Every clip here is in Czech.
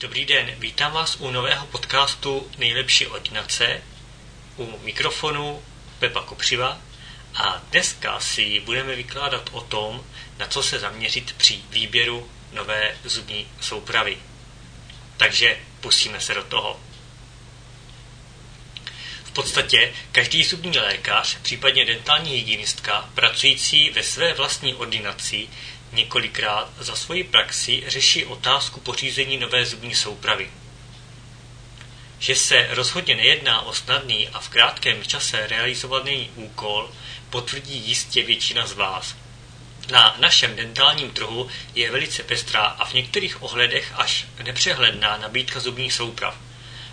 Dobrý den, vítám vás u nového podcastu Nejlepší ordinace u mikrofonu Pepa Kopřiva a dneska si budeme vykládat o tom, na co se zaměřit při výběru nové zubní soupravy. Takže pustíme se do toho. V podstatě každý zubní lékař, případně dentální hygienistka, pracující ve své vlastní ordinaci, několikrát za svoji praxi řeší otázku pořízení nové zubní soupravy. Že se rozhodně nejedná o snadný a v krátkém čase realizovaný úkol, potvrdí jistě většina z vás. Na našem dentálním trhu je velice pestrá a v některých ohledech až nepřehledná nabídka zubních souprav.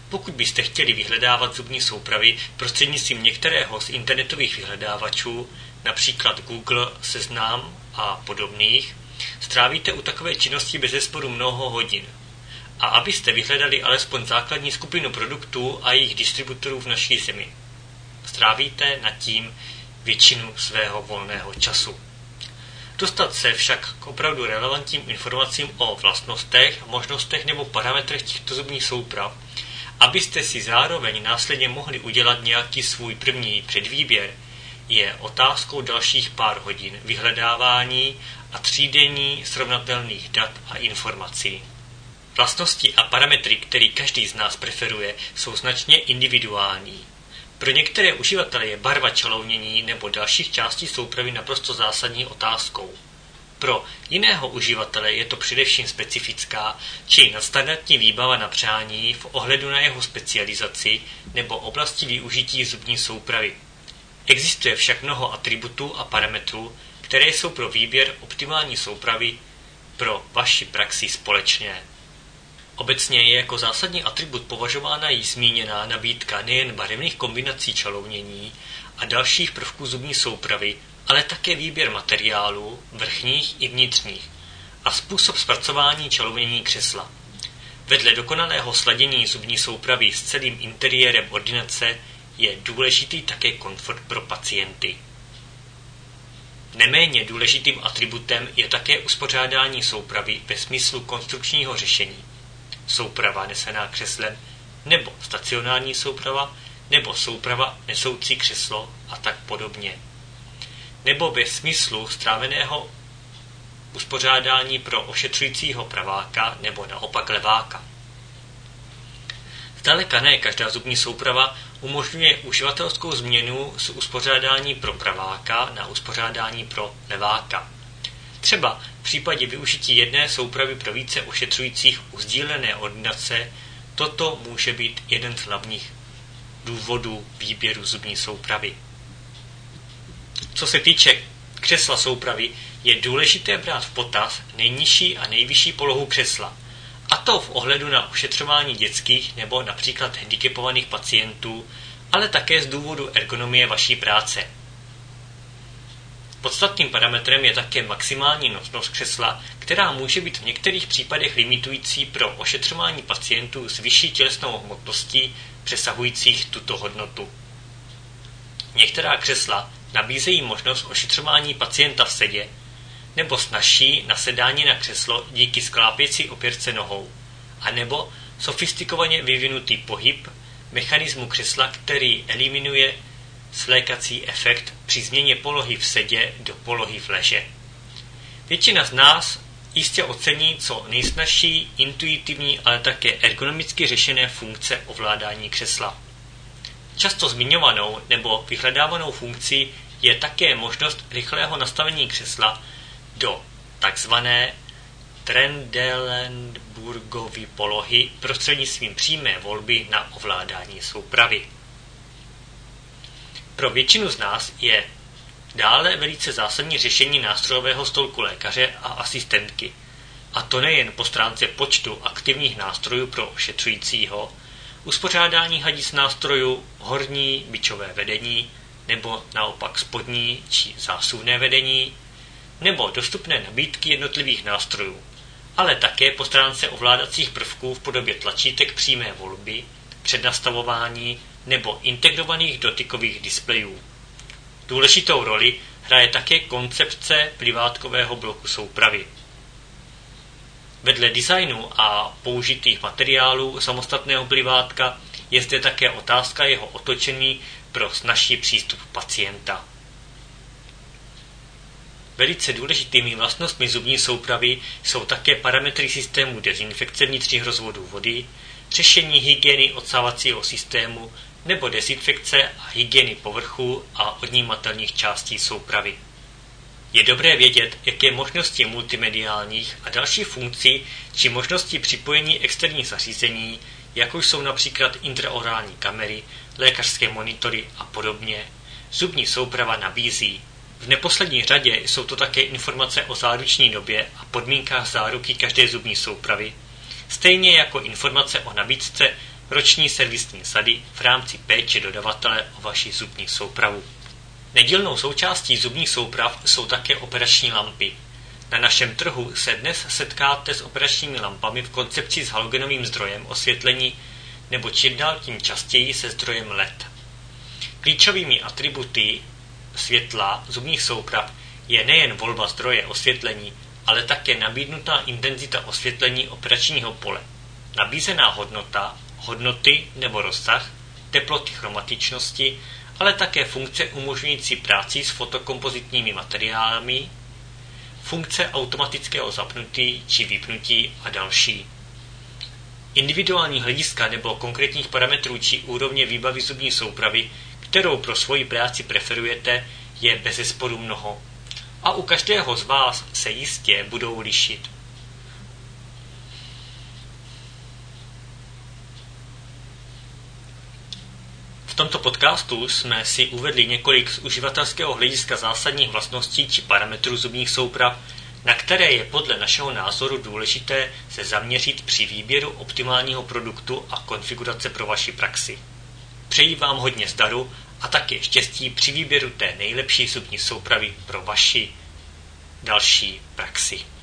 Pokud byste chtěli vyhledávat zubní soupravy prostřednictvím některého z internetových vyhledávačů, například Google, Seznám a podobných, strávíte u takové činnosti bez zesporu mnoho hodin. A abyste vyhledali alespoň základní skupinu produktů a jejich distributorů v naší zemi. Strávíte nad tím většinu svého volného času. Dostat se však k opravdu relevantním informacím o vlastnostech, možnostech nebo parametrech těchto zubních souprav, abyste si zároveň následně mohli udělat nějaký svůj první předvýběr, je otázkou dalších pár hodin vyhledávání a třídení srovnatelných dat a informací. Vlastnosti a parametry, které každý z nás preferuje, jsou značně individuální. Pro některé uživatele je barva čalounění nebo dalších částí soupravy naprosto zásadní otázkou. Pro jiného uživatele je to především specifická či nadstandardní výbava na přání v ohledu na jeho specializaci nebo oblasti využití zubní soupravy. Existuje však mnoho atributů a parametrů, které jsou pro výběr optimální soupravy pro vaši praxi společné. Obecně je jako zásadní atribut považována jí zmíněná nabídka nejen barevných kombinací čalounění a dalších prvků zubní soupravy, ale také výběr materiálů, vrchních i vnitřních, a způsob zpracování čalounění křesla. Vedle dokonalého sladění zubní soupravy s celým interiérem ordinace je důležitý také komfort pro pacienty. Neméně důležitým atributem je také uspořádání soupravy ve smyslu konstrukčního řešení. Souprava nesená křeslem, nebo stacionární souprava, nebo souprava nesoucí křeslo a tak podobně. Nebo ve smyslu stráveného uspořádání pro ošetřujícího praváka nebo naopak leváka. Zdaleka ne každá zubní souprava umožňuje uživatelskou změnu z uspořádání pro praváka na uspořádání pro leváka. Třeba v případě využití jedné soupravy pro více ošetřujících u sdílené ordinace toto může být jeden z hlavních důvodů výběru zubní soupravy. Co se týče křesla soupravy, je důležité brát v potaz nejnižší a nejvyšší polohu křesla – a to v ohledu na ošetřování dětských nebo například handicapovaných pacientů, ale také z důvodu ergonomie vaší práce. Podstatným parametrem je také maximální nosnost křesla, která může být v některých případech limitující pro ošetřování pacientů s vyšší tělesnou hmotností přesahujících tuto hodnotu. Některá křesla nabízejí možnost ošetřování pacienta v sedě, nebo snažší nasedání na křeslo díky sklápěcí opěrce nohou, a nebo sofistikovaně vyvinutý pohyb mechanismu křesla, který eliminuje svlékací efekt při změně polohy v sedě do polohy v leže. Většina z nás jistě ocení co nejsnažší, intuitivní, ale také ergonomicky řešené funkce ovládání křesla. Často zmiňovanou nebo vyhledávanou funkcí je také možnost rychlého nastavení křesla do takzvané Trendelenburgovy polohy prostřednictvím přímé volby na ovládání soupravy. Pro většinu z nás je dále velice zásadní řešení nástrojového stolku lékaře a asistentky. A to nejen po stránce počtu aktivních nástrojů pro ošetřujícího, uspořádání hadic nástrojů, horní bičové vedení, nebo naopak spodní či zásuvné vedení, nebo dostupné nabídky jednotlivých nástrojů, ale také po stránce ovládacích prvků v podobě tlačítek přímé volby, přednastavování nebo integrovaných dotykových displejů. Důležitou roli hraje také koncepce plivátkového bloku soupravy. Vedle designu a použitých materiálů samostatného plivátka je zde také otázka jeho otočení pro snažší přístup pacienta. Velice důležitými vlastnostmi zubní soupravy jsou také parametry systému dezinfekce vnitřních rozvodů vody, řešení hygieny odsávacího systému nebo dezinfekce a hygieny povrchu a odnímatelných částí soupravy. Je dobré vědět, jaké možnosti multimediálních a dalších funkcí či možnosti připojení externích zařízení, jako jsou například intraorální kamery, lékařské monitory a podobně, zubní souprava nabízí. V neposlední řadě jsou to také informace o záruční době a podmínkách záruky každé zubní soupravy, stejně jako informace o nabídce roční servisní sady v rámci péče dodavatele o vaši zubní soupravu. Nedílnou součástí zubních souprav jsou také operační lampy. Na našem trhu se dnes setkáte s operačními lampami v koncepci s halogenovým zdrojem osvětlení nebo čím dál tím častěji se zdrojem LED. Klíčovými atributy světla zubních souprav je nejen volba zdroje osvětlení, ale také nabídnutá intenzita osvětlení operačního pole. Nabízená hodnota, hodnoty nebo rozsah, teploty chromatičnosti, ale také funkce umožňující práci s fotokompozitními materiály, funkce automatického zapnutí či vypnutí a další. Individuální hlediska nebo konkrétních parametrů či úrovně výbavy zubní soupravy, kterou pro svoji práci preferujete, je bezesporu mnoho. A u každého z vás se jistě budou lišit. V tomto podcastu jsme si uvedli několik z uživatelského hlediska zásadních vlastností či parametrů zubních souprav, na které je podle našeho názoru důležité se zaměřit při výběru optimálního produktu a konfigurace pro vaši praxi. Přeji vám hodně zdaru a také štěstí při výběru té nejlepší zubní soupravy pro vaši další praxi.